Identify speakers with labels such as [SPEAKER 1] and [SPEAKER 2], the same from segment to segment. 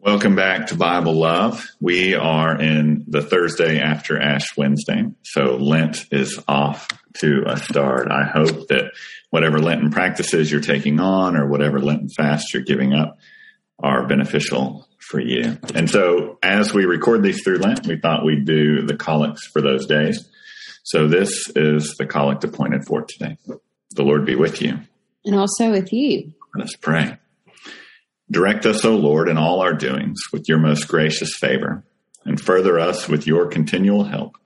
[SPEAKER 1] Welcome back to Bible Love. We are in the Thursday after Ash Wednesday. So Lent is off to a start. I hope that whatever Lenten practices you're taking on or whatever Lenten fast you're giving up are beneficial for you. And so as we record these through Lent, we thought we'd do the collects for those days. So this is the collect appointed for today. The Lord be with you.
[SPEAKER 2] And also with you.
[SPEAKER 1] Let us pray. Direct us, O Lord, in all our doings with your most gracious favor, and further us with your continual help,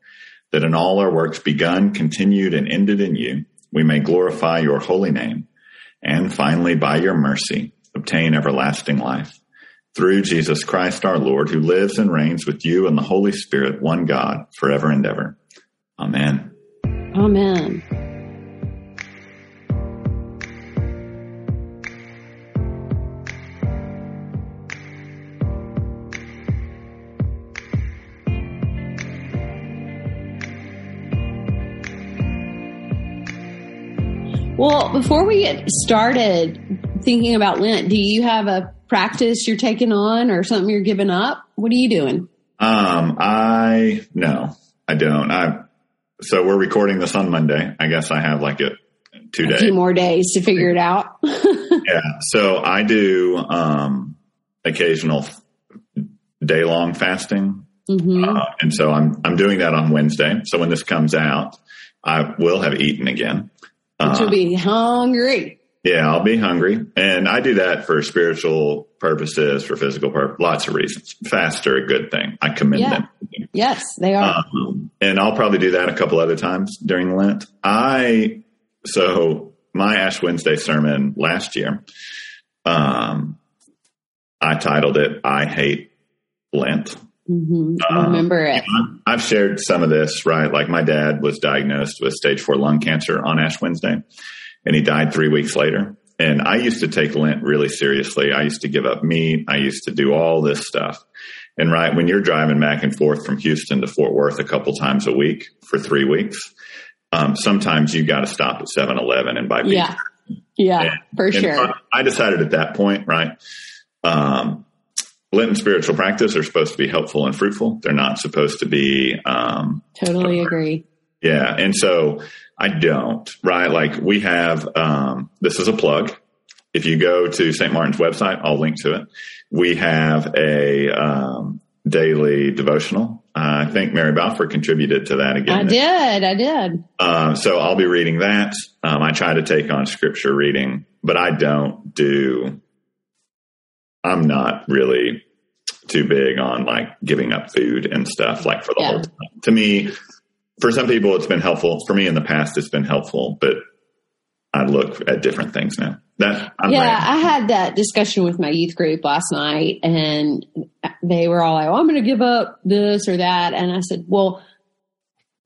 [SPEAKER 1] that in all our works begun, continued, and ended in you, we may glorify your holy name, and finally, by your mercy, obtain everlasting life. Through Jesus Christ our Lord, who lives and reigns with you and the Holy Spirit, one God, forever and ever. Amen.
[SPEAKER 2] Amen. Before we get started thinking about Lent, do you have a practice you're taking on or something you're giving up? What are you doing?
[SPEAKER 1] Um, I no, I don't. I so we're recording this on Monday. I guess I have like a two days,
[SPEAKER 2] few more days to figure it out.
[SPEAKER 1] yeah. So I do um occasional day long fasting. Mm-hmm. Uh, and so I'm I'm doing that on Wednesday. So when this comes out, I will have eaten again.
[SPEAKER 2] But you'll be hungry.
[SPEAKER 1] Yeah, I'll be hungry. And I do that for spiritual purposes, for physical purposes, lots of reasons. Fasts are a good thing. I commend yeah. them.
[SPEAKER 2] Yes, they are.
[SPEAKER 1] Um, and I'll probably do that a couple other times during Lent. I, so my Ash Wednesday sermon last year, um, I titled it, I Hate Lent.
[SPEAKER 2] Mm-hmm. Um, remember it.
[SPEAKER 1] I've shared some of this, right? Like my dad was diagnosed with stage four lung cancer on Ash Wednesday and he died three weeks later. And I used to take Lent really seriously. I used to give up meat. I used to do all this stuff. And right when you're driving back and forth from Houston to Fort Worth a couple times a week for three weeks, um, sometimes you got to stop at 7 Eleven and buy pizza.
[SPEAKER 2] Yeah. Yeah, and, for sure.
[SPEAKER 1] I decided at that point, right? Um, Lenten spiritual practice are supposed to be helpful and fruitful. They're not supposed to be. Um,
[SPEAKER 2] totally agree.
[SPEAKER 1] Yeah. And so I don't, right? Like we have, um, this is a plug. If you go to St. Martin's website, I'll link to it. We have a, um, daily devotional. Uh, I think Mary Balfour contributed to that again.
[SPEAKER 2] I did. I did.
[SPEAKER 1] Uh, so I'll be reading that. Um, I try to take on scripture reading, but I don't do I'm not really too big on like giving up food and stuff like for the yeah. whole time. To me, for some people, it's been helpful. For me in the past, it's been helpful, but I look at different things now. That
[SPEAKER 2] I'm yeah, I had that discussion with my youth group last night, and they were all like, oh, "I'm going to give up this or that," and I said, "Well."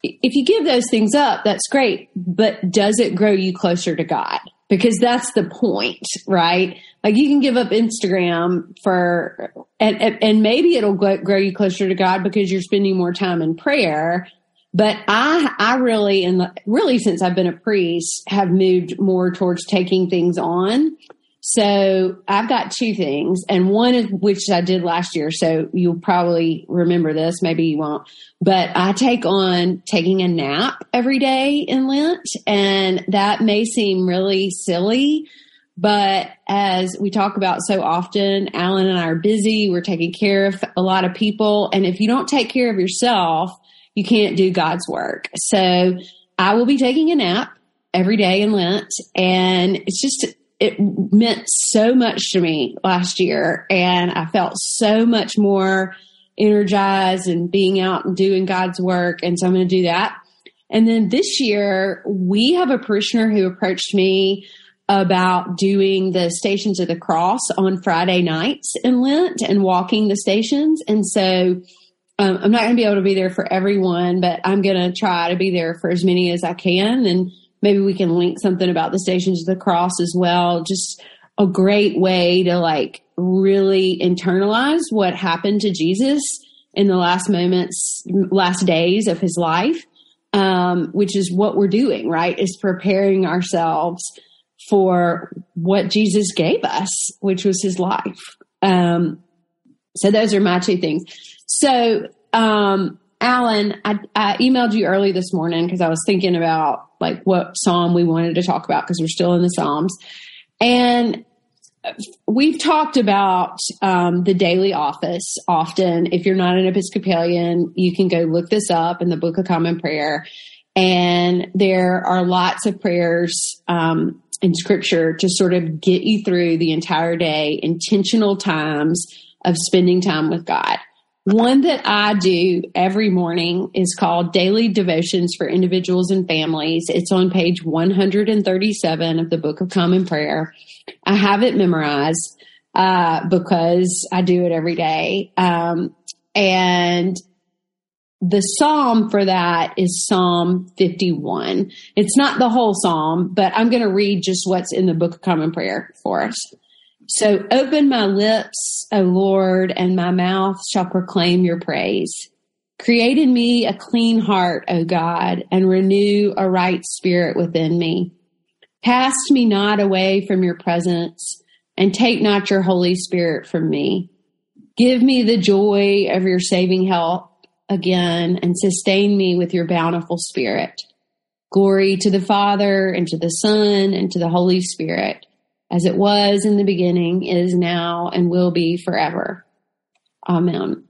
[SPEAKER 2] If you give those things up, that's great, but does it grow you closer to God? Because that's the point, right? Like you can give up Instagram for, and, and maybe it'll grow you closer to God because you're spending more time in prayer. But I, I really, and really since I've been a priest, have moved more towards taking things on. So I've got two things, and one of which I did last year. So you'll probably remember this, maybe you won't. But I take on taking a nap every day in Lent, and that may seem really silly, but as we talk about so often, Alan and I are busy. We're taking care of a lot of people. And if you don't take care of yourself, you can't do God's work. So I will be taking a nap every day in Lent. And it's just, it meant so much to me last year. And I felt so much more energized and being out and doing God's work. And so I'm going to do that. And then this year, we have a parishioner who approached me about doing the stations of the cross on Friday nights in Lent and walking the stations. And so um, I'm not going to be able to be there for everyone, but I'm going to try to be there for as many as I can. And maybe we can link something about the stations of the cross as well. Just a great way to like really internalize what happened to Jesus in the last moments, last days of his life. Um, which is what we're doing, right? Is preparing ourselves for what Jesus gave us, which was his life. Um, So those are my two things. So, um, Alan, I, I emailed you early this morning because I was thinking about like what psalm we wanted to talk about because we're still in the Psalms. And we've talked about um, the daily office often. If you're not an Episcopalian, you can go look this up in the Book of Common Prayer. And there are lots of prayers um, in Scripture to sort of get you through the entire day, intentional times of spending time with God. One that I do every morning is called Daily Devotions for Individuals and Families. It's on page 137 of the Book of Common Prayer. I have it memorized uh, because I do it every day. Um, and the psalm for that is Psalm 51. It's not the whole psalm, but I'm going to read just what's in the Book of Common Prayer for us. So open my lips, O Lord, and my mouth shall proclaim your praise. Create in me a clean heart, O God, and renew a right spirit within me. Cast me not away from your presence, and take not your Holy Spirit from me. Give me the joy of your saving help again, and sustain me with your bountiful spirit. Glory to the Father, and to the Son, and to the Holy Spirit as it was in the beginning, is now, and will be forever. Amen.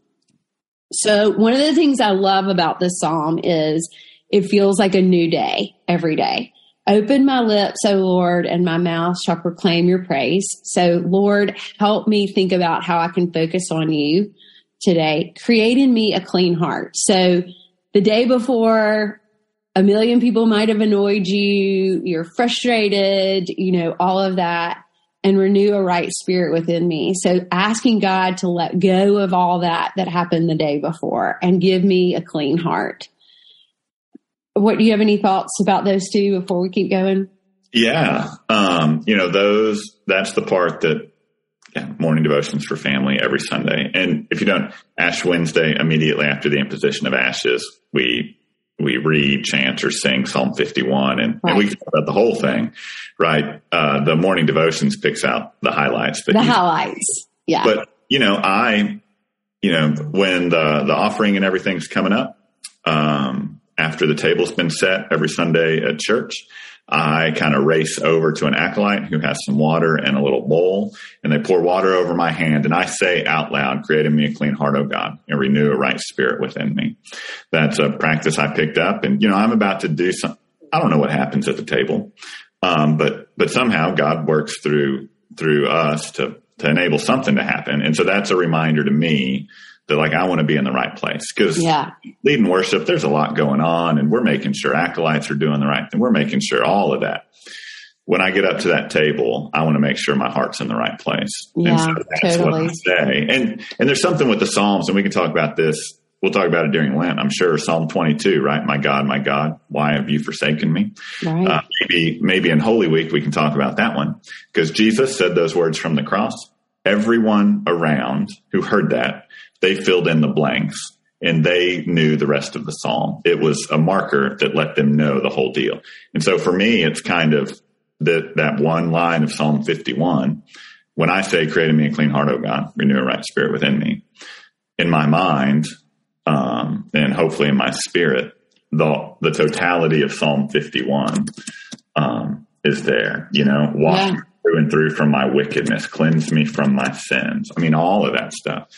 [SPEAKER 2] So, one of the things I love about this psalm is it feels like a new day every day. Open my lips, O Lord, and my mouth shall proclaim your praise. So, Lord, help me think about how I can focus on you today. Create in me a clean heart. So, the day before a million people might have annoyed you, you're frustrated, you know, all of that, and renew a right spirit within me. So asking God to let go of all that that happened the day before and give me a clean heart. What do you have any thoughts about those two before we keep going?
[SPEAKER 1] Yeah. Um, you know, those, that's the part that yeah, morning devotions for family every Sunday. And if you don't, Ash Wednesday, immediately after the imposition of ashes, we we read, chant, or sing Psalm 51, and, right. and we talk about the whole thing, right? Uh, the morning devotions picks out the highlights.
[SPEAKER 2] the highlights, yeah.
[SPEAKER 1] But you know, I, you know, when the the offering and everything's coming up, um, after the table's been set every Sunday at church, I kind of race over to an acolyte who has some water and a little bowl, and they pour water over my hand, and I say out loud, "Create in me a clean heart, O God, and renew a right spirit within me." That's a practice I picked up, and you know, I'm about to do some. I don't know what happens at the table, um, but but somehow God works through through us to to enable something to happen, and so that's a reminder to me that like I want to be in the right place because
[SPEAKER 2] yeah.
[SPEAKER 1] leading worship, there's a lot going on, and we're making sure acolytes are doing the right thing. We're making sure all of that. When I get up to that table, I want to make sure my heart's in the right place.
[SPEAKER 2] Yeah, and so that's totally. what I
[SPEAKER 1] say. And and there's something with the Psalms, and we can talk about this. We'll talk about it during Lent, I'm sure. Psalm 22, right? My God, my God, why have you forsaken me?
[SPEAKER 2] Right. Uh,
[SPEAKER 1] maybe maybe in Holy Week we can talk about that one because Jesus said those words from the cross. Everyone around who heard that they filled in the blanks and they knew the rest of the psalm. It was a marker that let them know the whole deal. And so for me, it's kind of that, that one line of Psalm 51. When I say, create in me a clean heart, O God, renew a right spirit within me. In my mind, um, and hopefully in my spirit, the, the totality of Psalm 51, um, is there, you know, wash yeah. me through and through from my wickedness, cleanse me from my sins. I mean, all of that stuff.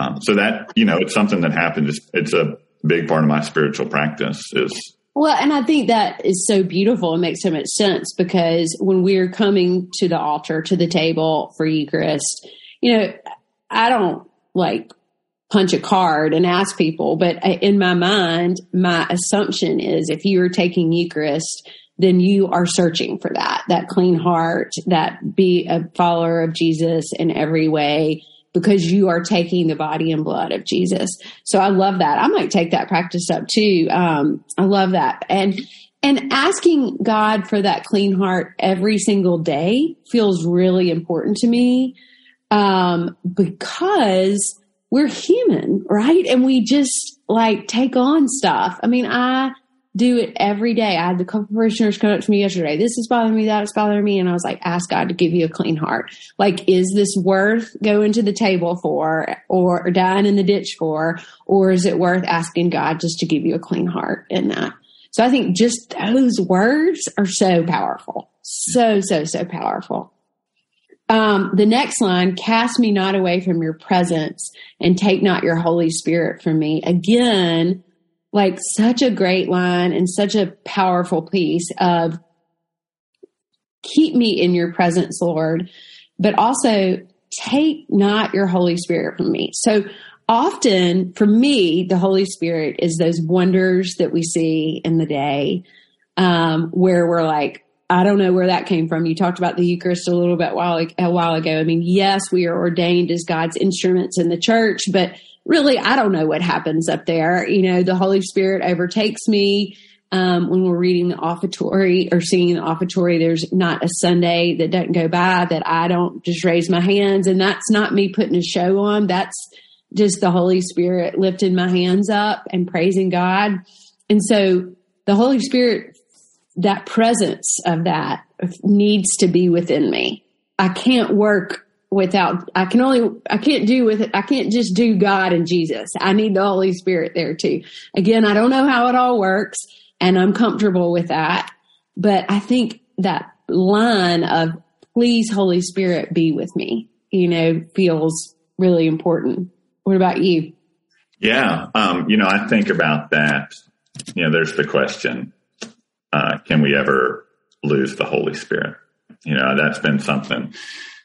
[SPEAKER 1] Um, so that, you know, it's something that happens. It's, it's a big part of my spiritual practice is
[SPEAKER 2] well, and I think that is so beautiful and makes so much sense because when we're coming to the altar, to the table for Eucharist, you know, I don't like punch a card and ask people, but in my mind, my assumption is if you are taking Eucharist, then you are searching for that, that clean heart, that be a follower of Jesus in every way because you are taking the body and blood of Jesus. So I love that. I might take that practice up too. Um, I love that. And, and asking God for that clean heart every single day feels really important to me. Um, because we're human, right? And we just like take on stuff. I mean, I, do it every day. I had the couple parishioners come up to me yesterday. This is bothering me. That is bothering me. And I was like, ask God to give you a clean heart. Like, is this worth going to the table for or dying in the ditch for? Or is it worth asking God just to give you a clean heart in that? So I think just those words are so powerful. So, so, so powerful. Um, the next line, cast me not away from your presence and take not your Holy Spirit from me. Again, like such a great line and such a powerful piece of keep me in your presence, Lord, but also take not your Holy Spirit from me. So often for me, the Holy Spirit is those wonders that we see in the day, um, where we're like, I don't know where that came from. You talked about the Eucharist a little bit while, a while ago. I mean, yes, we are ordained as God's instruments in the church, but really, I don't know what happens up there. You know, the Holy Spirit overtakes me. Um, when we're reading the offertory or singing the offertory, there's not a Sunday that doesn't go by that I don't just raise my hands. And that's not me putting a show on. That's just the Holy Spirit lifting my hands up and praising God. And so the Holy Spirit, that presence of that needs to be within me. I can't work without I can only I can't do with it I can't just do God and Jesus. I need the Holy Spirit there too. Again, I don't know how it all works and I'm comfortable with that. But I think that line of please Holy Spirit be with me, you know, feels really important. What about you?
[SPEAKER 1] Yeah, um, you know, I think about that. You know, there's the question: uh, Can we ever lose the Holy Spirit? You know, that's been something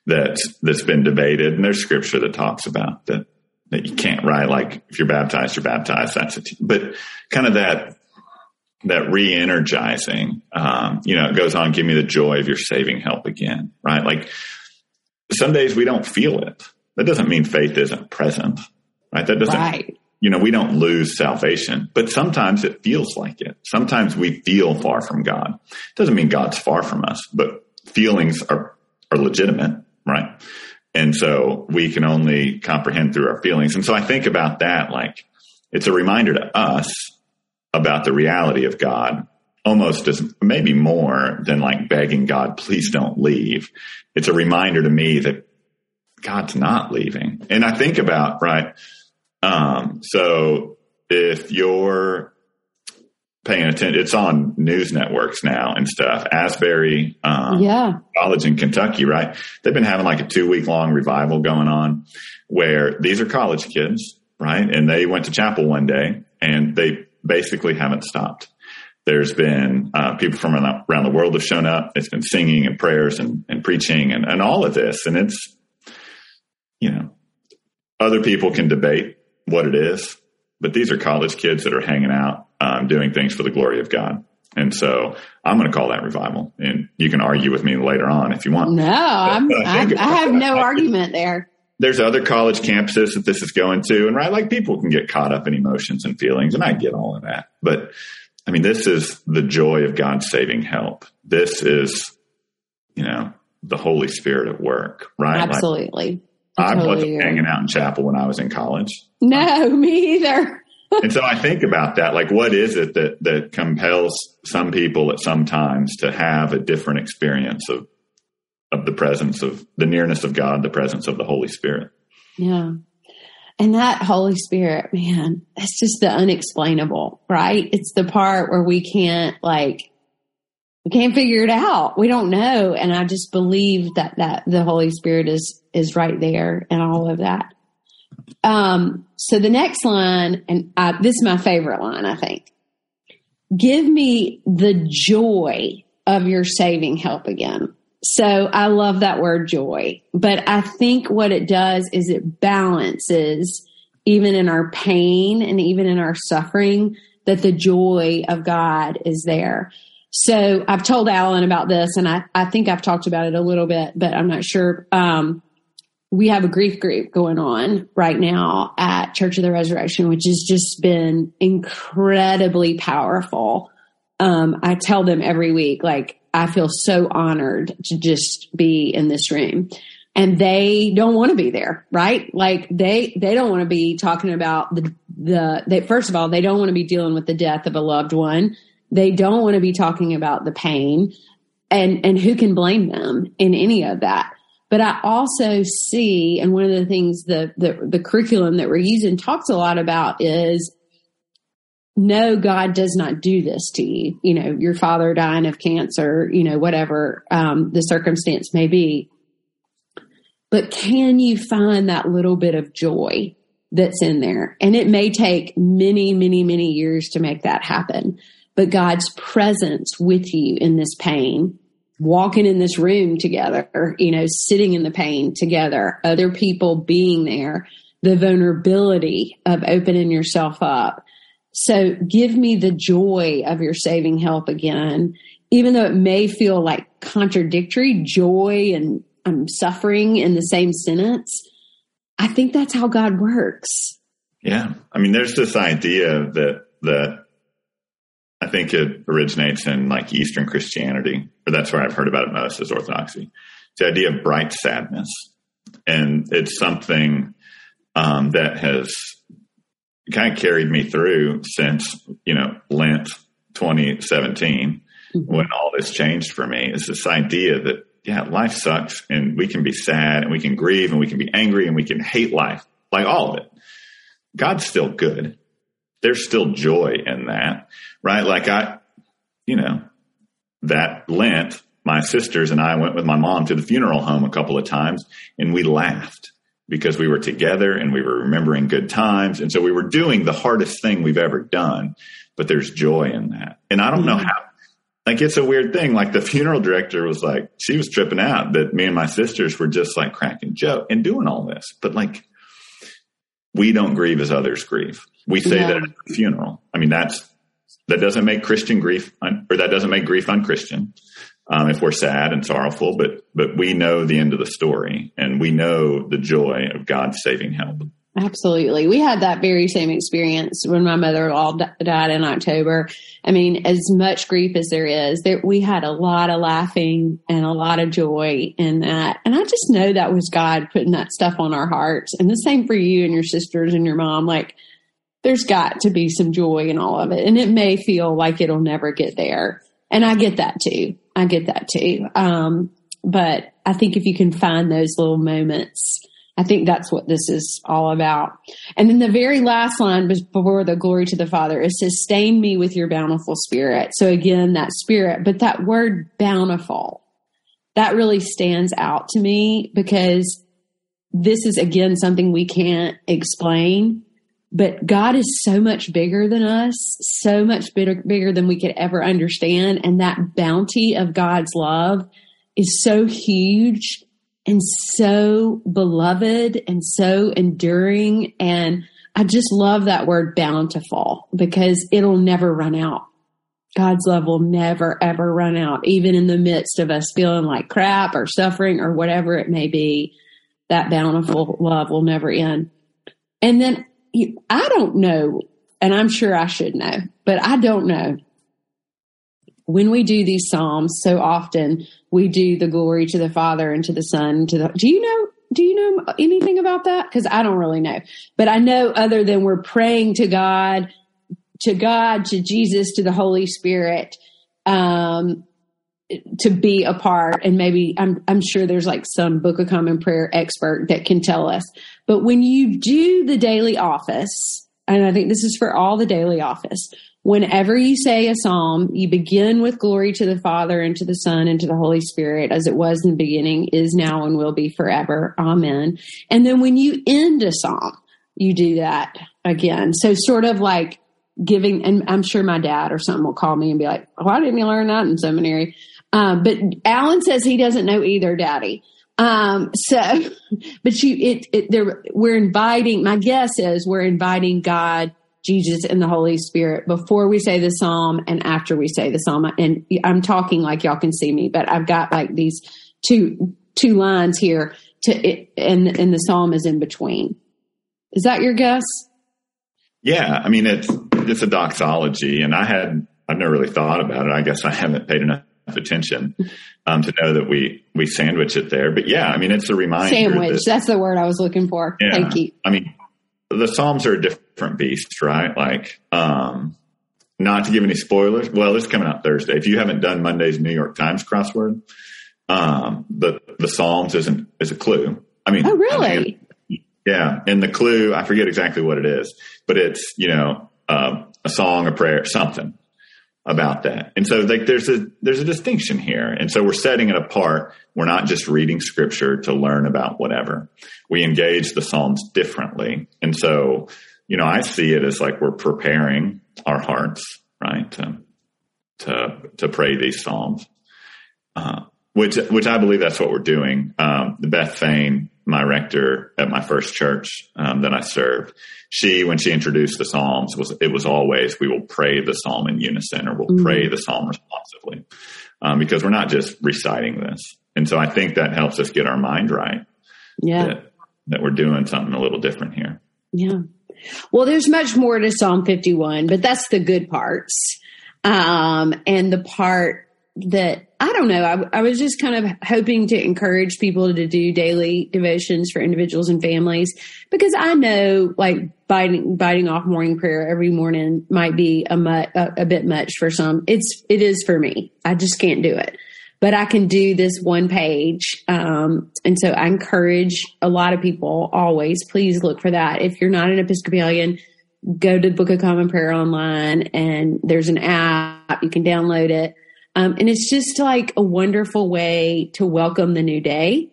[SPEAKER 1] that that's been debated, and there's scripture that talks about that that you can't write like if you're baptized, you're baptized. That's it. But kind of that that re-energizing, um, you know, it goes on. Give me the joy of your saving help again, right? Like some days we don't feel it. That doesn't mean faith isn't present, right? That doesn't. Right. You know, we don't lose salvation, but sometimes it feels like it. Sometimes we feel far from God. It doesn't mean God's far from us, but feelings are, are legitimate right? And so we can only comprehend through our feelings. And so I think about that like it's a reminder to us about the reality of God almost as maybe more than like begging God, please don't leave. It's a reminder to me that God's not leaving. And I think about, right? Um, so if you're paying attention. It's on news networks now and stuff. Asbury, um, yeah, college in Kentucky, right? They've been having like a two week long revival going on where these are college kids, right? And they went to chapel one day and they basically haven't stopped. There's been uh, people from around the world have shown up. It's been singing and prayers and, and preaching and, and all of this. And it's, you know, other people can debate what it is, but these are college kids that are hanging out um, doing things for the glory of God. And so I'm going to call that revival. And you can argue with me later on if you want.
[SPEAKER 2] No, I'm, I, I have no argument there.
[SPEAKER 1] There's other college campuses that this is going to, and right, like people can get caught up in emotions and feelings, and I get all of that. But I mean, this is the joy of God's saving help. This is, you know, the Holy Spirit at work, right?
[SPEAKER 2] Absolutely.
[SPEAKER 1] Like, I, I wasn't hanging out in chapel when I was in college.
[SPEAKER 2] No, me either
[SPEAKER 1] and so I think about that. Like, what is it that, that compels some people at some times to have a different experience of, of the presence of the nearness of God, the presence of the Holy Spirit?
[SPEAKER 2] Yeah. And that Holy Spirit, man, it's just the unexplainable, right? It's the part where we can't like, we can't figure it out. We don't know. And I just believe that, that the Holy Spirit is, is right there and all of that. Um, so the next line, and I, this is my favorite line, I think. Give me the joy of your saving help again. So I love that word joy, but I think what it does is it balances even in our pain and even in our suffering that the joy of God is there. So I've told Alan about this and I, I think I've talked about it a little bit, but I'm not sure. Um, we have a grief group going on right now at Church of the Resurrection, which has just been incredibly powerful. Um, I tell them every week, like, I feel so honored to just be in this room. And they don't want to be there, right? Like they, they don't want to be talking about the, the, they, first of all, they don't want to be dealing with the death of a loved one. They don't want to be talking about the pain and, and who can blame them in any of that. But I also see, and one of the things the, the, the curriculum that we're using talks a lot about is no, God does not do this to you. You know, your father dying of cancer, you know, whatever um, the circumstance may be. But can you find that little bit of joy that's in there? And it may take many, many, many years to make that happen. But God's presence with you in this pain, walking in this room together, you know, sitting in the pain together, other people being there, the vulnerability of opening yourself up so give me the joy of your saving help again, even though it may feel like contradictory, joy and I'm suffering in the same sentence. I think that's how God works.
[SPEAKER 1] Yeah. I mean, there's this idea that, that think it originates in like Eastern Christianity, or that's where I've heard about it most is Orthodoxy. It's the idea of bright sadness. And it's something um, that has kind of carried me through since, you know, Lent 2017 mm-hmm. when all this changed for me is this idea that, yeah, life sucks and we can be sad and we can grieve and we can be angry and we can hate life, like all of it. God's still good. There's still joy in that, right? Like I, you know, that Lent, my sisters and I went with my mom to the funeral home a couple of times and we laughed because we were together and we were remembering good times. And so we were doing the hardest thing we've ever done, but there's joy in that. And I don't mm-hmm. know how, like, it's a weird thing. Like the funeral director was like, she was tripping out that me and my sisters were just like cracking joke and doing all this. But like, we don't grieve as others grieve. We say yeah. that at a funeral. I mean, that's, that doesn't make Christian grief, un, or that doesn't make grief unchristian um, if we're sad and sorrowful, but but we know the end of the story and we know the joy of God's saving help.
[SPEAKER 2] Absolutely. We had that very same experience when my mother all died in October. I mean, as much grief as there is, there, we had a lot of laughing and a lot of joy in that. And I just know that was God putting that stuff on our hearts. And the same for you and your sisters and your mom. Like, there's got to be some joy in all of it. And it may feel like it'll never get there. And I get that too. I get that too. Um, but I think if you can find those little moments, I think that's what this is all about. And then the very last line before the glory to the Father is sustain me with your bountiful spirit. So again, that spirit, but that word bountiful, that really stands out to me because this is again something we can't explain but God is so much bigger than us, so much bigger, bigger than we could ever understand. And that bounty of God's love is so huge and so beloved and so enduring. And I just love that word bountiful because it'll never run out. God's love will never ever run out, even in the midst of us feeling like crap or suffering or whatever it may be. That bountiful love will never end. And then I don't know, and I'm sure I should know, but I don't know. When we do these psalms, so often we do the glory to the Father and to the Son. To the, do you know? Do you know anything about that? Because I don't really know, but I know other than we're praying to God, to God, to Jesus, to the Holy Spirit. Um, to be a part and maybe I'm I'm sure there's like some Book of Common Prayer expert that can tell us. But when you do the daily office, and I think this is for all the daily office, whenever you say a psalm, you begin with glory to the Father and to the Son and to the Holy Spirit as it was in the beginning, is now and will be forever. Amen. And then when you end a psalm, you do that again. So sort of like giving, and I'm sure my dad or something will call me and be like, why didn't you learn that in seminary? Um, but Alan says he doesn't know either, Daddy. Um, so, but you, it, it, there, we're inviting, my guess is we're inviting God, Jesus, and the Holy Spirit before we say the psalm and after we say the psalm. And I'm talking like y'all can see me, but I've got like these two, two lines here to it, and, and the psalm is in between. Is that your guess?
[SPEAKER 1] Yeah. I mean, it's, it's a doxology and I had, I've never really thought about it. I guess I haven't paid enough attention um, to know that we we sandwich it there. But yeah, I mean, it's a reminder.
[SPEAKER 2] Sandwich. That, that's the word I was looking for. Yeah, Thank you.
[SPEAKER 1] I mean, the Psalms are a different beast, right? Like, um, not to give any spoilers. Well, it's coming out Thursday. If you haven't done Monday's New York Times crossword, um, the the Psalms isn't is a clue. I mean,
[SPEAKER 2] oh really?
[SPEAKER 1] I mean, yeah, and the clue I forget exactly what it is, but it's you know uh, a song, a prayer, something about that. And so like there's a there's a distinction here. And so we're setting it apart. We're not just reading scripture to learn about whatever. We engage the Psalms differently. And so, you know, I see it as like we're preparing our hearts, right, to to to pray these Psalms. Uh, which which I believe that's what we're doing. Um, Beth Fain, my rector at my first church um, that I served, she when she introduced the Psalms was it was always we will pray the Psalm in unison or we'll mm-hmm. pray the Psalm responsively um, because we're not just reciting this, and so I think that helps us get our mind right.
[SPEAKER 2] Yeah,
[SPEAKER 1] that, that we're doing something a little different here.
[SPEAKER 2] Yeah. Well, there's much more to Psalm 51, but that's the good parts. Um, and the part that I don't know. I, I, was just kind of hoping to encourage people to do daily devotions for individuals and families because I know like biting biting off morning prayer every morning might be a, mu- a, a bit much for some. It's it is for me. I just can't do it, but I can do this one page. Um, and so I encourage a lot of people always. Please look for that. If you're not an Episcopalian, go to Book of Common Prayer online, and there's an app you can download it um, and it's just like a wonderful way to welcome the new day.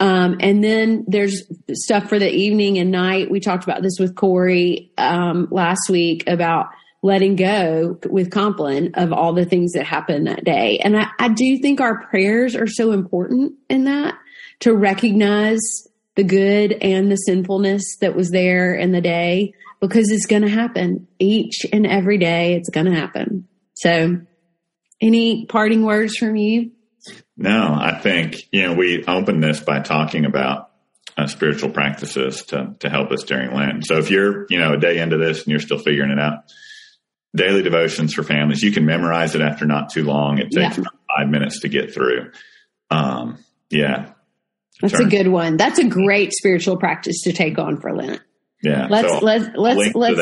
[SPEAKER 2] Um, and then there's stuff for the evening and night. We talked about this with Corey um, last week about letting go with Compline of all the things that happened that day. And I, I do think our prayers are so important in that to recognize the good and the sinfulness that was there in the day because it's going to happen each and every day. It's going to happen. So any parting words from you?
[SPEAKER 1] No, I think, you know, we opened this by talking about uh, spiritual practices to, to help us during Lent. So if you're, you know, a day into this and you're still figuring it out, daily devotions for families, you can memorize it after not too long. It takes yeah. five minutes to get through. Um, yeah.
[SPEAKER 2] That's Turn. a good one. That's a great spiritual practice to take on for Lent.
[SPEAKER 1] Yeah.
[SPEAKER 2] Let's, so let's, let's, let's,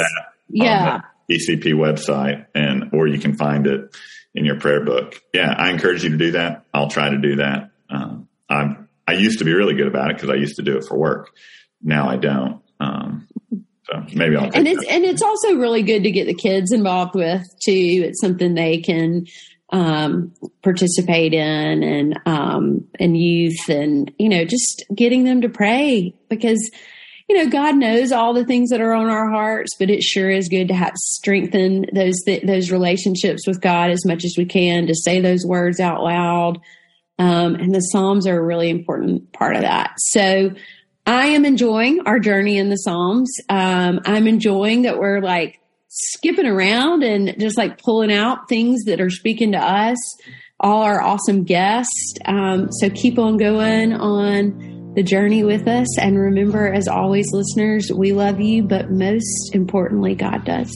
[SPEAKER 2] yeah.
[SPEAKER 1] BCP website and, or you can find it in your prayer book. Yeah, I encourage you to do that. I'll try to do that. Um, I I used to be really good about it because I used to do it for work. Now I don't. Um, so maybe I'll.
[SPEAKER 2] And it's that. and it's also really good to get the kids involved with too. It's something they can um, participate in, and um, and youth, and you know, just getting them to pray because you know, God knows all the things that are on our hearts, but it sure is good to have strengthen those th- those relationships with God as much as we can to say those words out loud. Um, and the Psalms are a really important part of that. So I am enjoying our journey in the Psalms. Um, I'm enjoying that we're like skipping around and just like pulling out things that are speaking to us. All our awesome guests. Um, so keep on going on the journey with us. And remember, as always, listeners, we love you, but most importantly, God does.